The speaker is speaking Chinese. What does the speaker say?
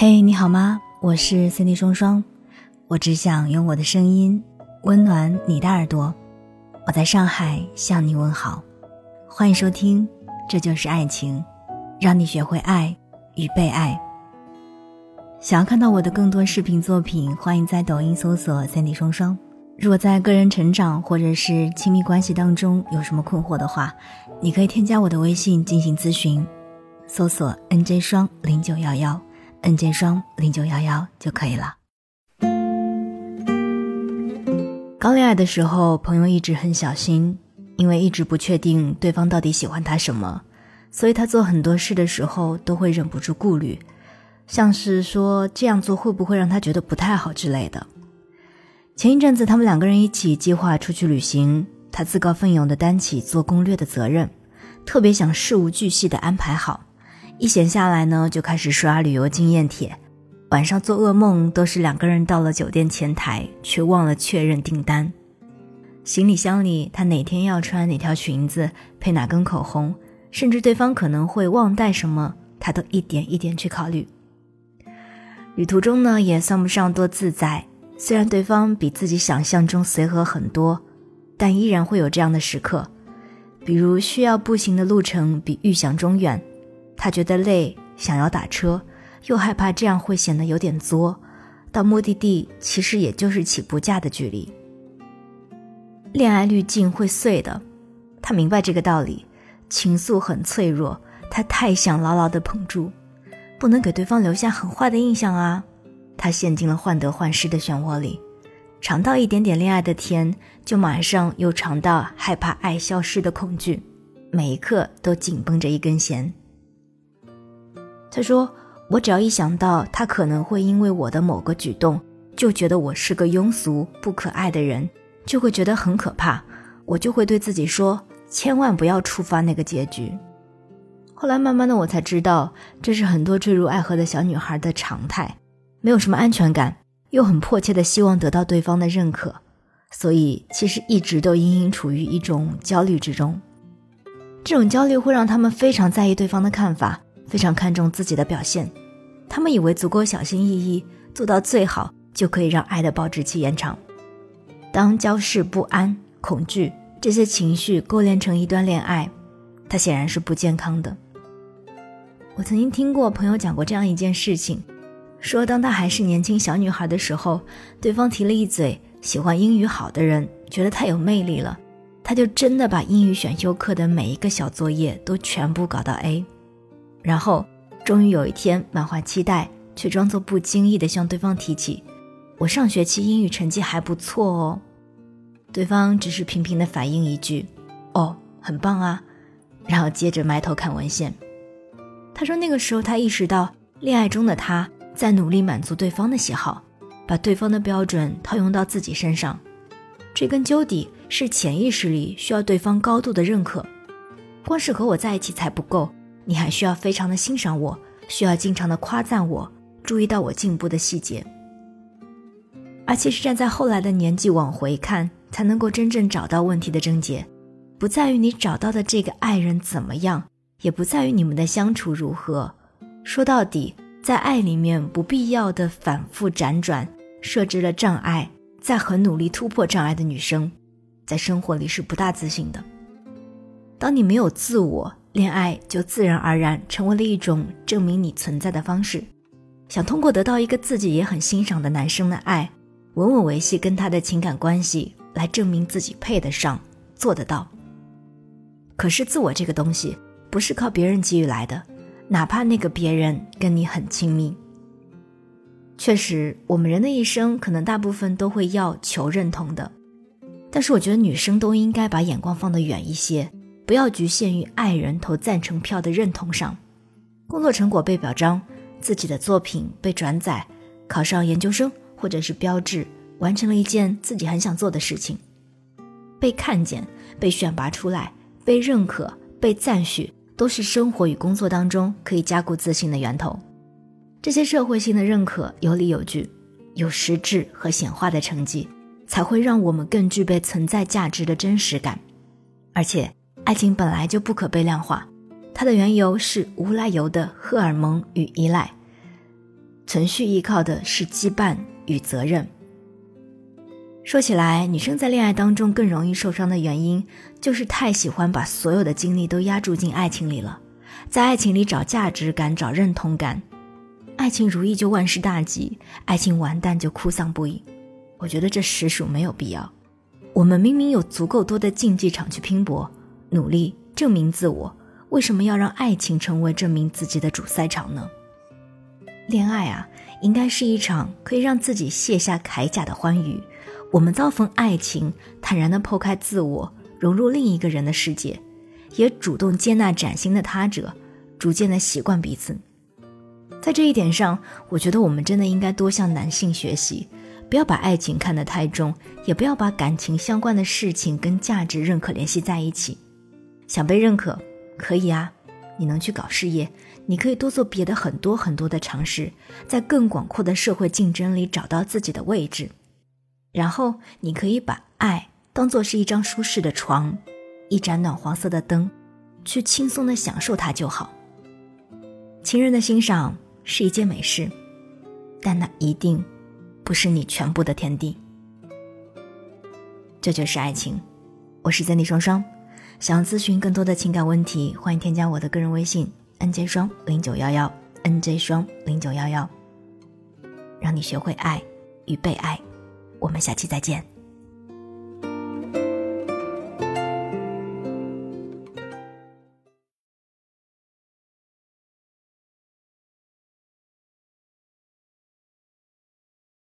嘿，你好吗？我是 Cindy 双双，我只想用我的声音温暖你的耳朵。我在上海向你问好，欢迎收听《这就是爱情》，让你学会爱与被爱。想要看到我的更多视频作品，欢迎在抖音搜索 Cindy 双双。如果在个人成长或者是亲密关系当中有什么困惑的话，你可以添加我的微信进行咨询，搜索 NJ 双零九幺幺。N 键双零九幺幺就可以了。刚恋爱的时候，朋友一直很小心，因为一直不确定对方到底喜欢他什么，所以他做很多事的时候都会忍不住顾虑，像是说这样做会不会让他觉得不太好之类的。前一阵子，他们两个人一起计划出去旅行，他自告奋勇地担起做攻略的责任，特别想事无巨细地安排好。一闲下来呢，就开始刷旅游经验帖。晚上做噩梦都是两个人到了酒店前台，却忘了确认订单。行李箱里，他哪天要穿哪条裙子，配哪根口红，甚至对方可能会忘带什么，他都一点一点去考虑。旅途中呢，也算不上多自在。虽然对方比自己想象中随和很多，但依然会有这样的时刻，比如需要步行的路程比预想中远。他觉得累，想要打车，又害怕这样会显得有点作。到目的地其实也就是起步价的距离。恋爱滤镜会碎的，他明白这个道理。情愫很脆弱，他太想牢牢地捧住，不能给对方留下很坏的印象啊。他陷进了患得患失的漩涡里，尝到一点点恋爱的甜，就马上又尝到害怕爱消失的恐惧，每一刻都紧绷着一根弦。他说：“我只要一想到他可能会因为我的某个举动，就觉得我是个庸俗不可爱的人，就会觉得很可怕。我就会对自己说，千万不要触发那个结局。”后来慢慢的，我才知道，这是很多坠入爱河的小女孩的常态，没有什么安全感，又很迫切的希望得到对方的认可，所以其实一直都隐隐处于一种焦虑之中。这种焦虑会让他们非常在意对方的看法。非常看重自己的表现，他们以为足够小心翼翼，做到最好，就可以让爱的保质期延长。当焦事、不安、恐惧这些情绪勾连成一段恋爱，它显然是不健康的。我曾经听过朋友讲过这样一件事情，说当他还是年轻小女孩的时候，对方提了一嘴喜欢英语好的人，觉得太有魅力了，他就真的把英语选修课的每一个小作业都全部搞到 A。然后，终于有一天，满怀期待，却装作不经意地向对方提起：“我上学期英语成绩还不错哦。”对方只是平平地反应一句：“哦，很棒啊。”然后接着埋头看文献。他说：“那个时候，他意识到，恋爱中的他在努力满足对方的喜好，把对方的标准套用到自己身上。追根究底，是潜意识里需要对方高度的认可。光是和我在一起才不够。”你还需要非常的欣赏我，需要经常的夸赞我，注意到我进步的细节。而其实站在后来的年纪往回看，才能够真正找到问题的症结，不在于你找到的这个爱人怎么样，也不在于你们的相处如何。说到底，在爱里面不必要的反复辗转，设置了障碍，在很努力突破障碍的女生，在生活里是不大自信的。当你没有自我。恋爱就自然而然成为了一种证明你存在的方式，想通过得到一个自己也很欣赏的男生的爱，稳稳维系跟他的情感关系，来证明自己配得上，做得到。可是自我这个东西不是靠别人给予来的，哪怕那个别人跟你很亲密。确实，我们人的一生可能大部分都会要求认同的，但是我觉得女生都应该把眼光放得远一些。不要局限于爱人投赞成票的认同上，工作成果被表彰，自己的作品被转载，考上研究生或者是标志，完成了一件自己很想做的事情，被看见、被选拔出来、被认可、被赞许，都是生活与工作当中可以加固自信的源头。这些社会性的认可有理有据，有实质和显化的成绩，才会让我们更具备存在价值的真实感，而且。爱情本来就不可被量化，它的缘由是无来由的荷尔蒙与依赖。存续依靠的是羁绊与责任。说起来，女生在恋爱当中更容易受伤的原因，就是太喜欢把所有的精力都压注进爱情里了，在爱情里找价值感、找认同感。爱情如意就万事大吉，爱情完蛋就哭丧不已。我觉得这实属没有必要。我们明明有足够多的竞技场去拼搏、努力、证明自我，为什么要让爱情成为证明自己的主赛场呢？恋爱啊，应该是一场可以让自己卸下铠甲的欢愉。我们遭逢爱情，坦然地剖开自我，融入另一个人的世界，也主动接纳崭新的他者，逐渐地习惯彼此。在这一点上，我觉得我们真的应该多向男性学习，不要把爱情看得太重，也不要把感情相关的事情跟价值认可联系在一起。想被认可，可以啊，你能去搞事业，你可以多做别的很多很多的尝试，在更广阔的社会竞争里找到自己的位置。然后你可以把爱当做是一张舒适的床，一盏暖黄色的灯，去轻松的享受它就好。情人的欣赏是一件美事，但那一定不是你全部的天地。这就是爱情。我是森立双双，想要咨询更多的情感问题，欢迎添加我的个人微信 nj 双零九幺幺 nj 双零九幺幺，让你学会爱与被爱。我们下期再见。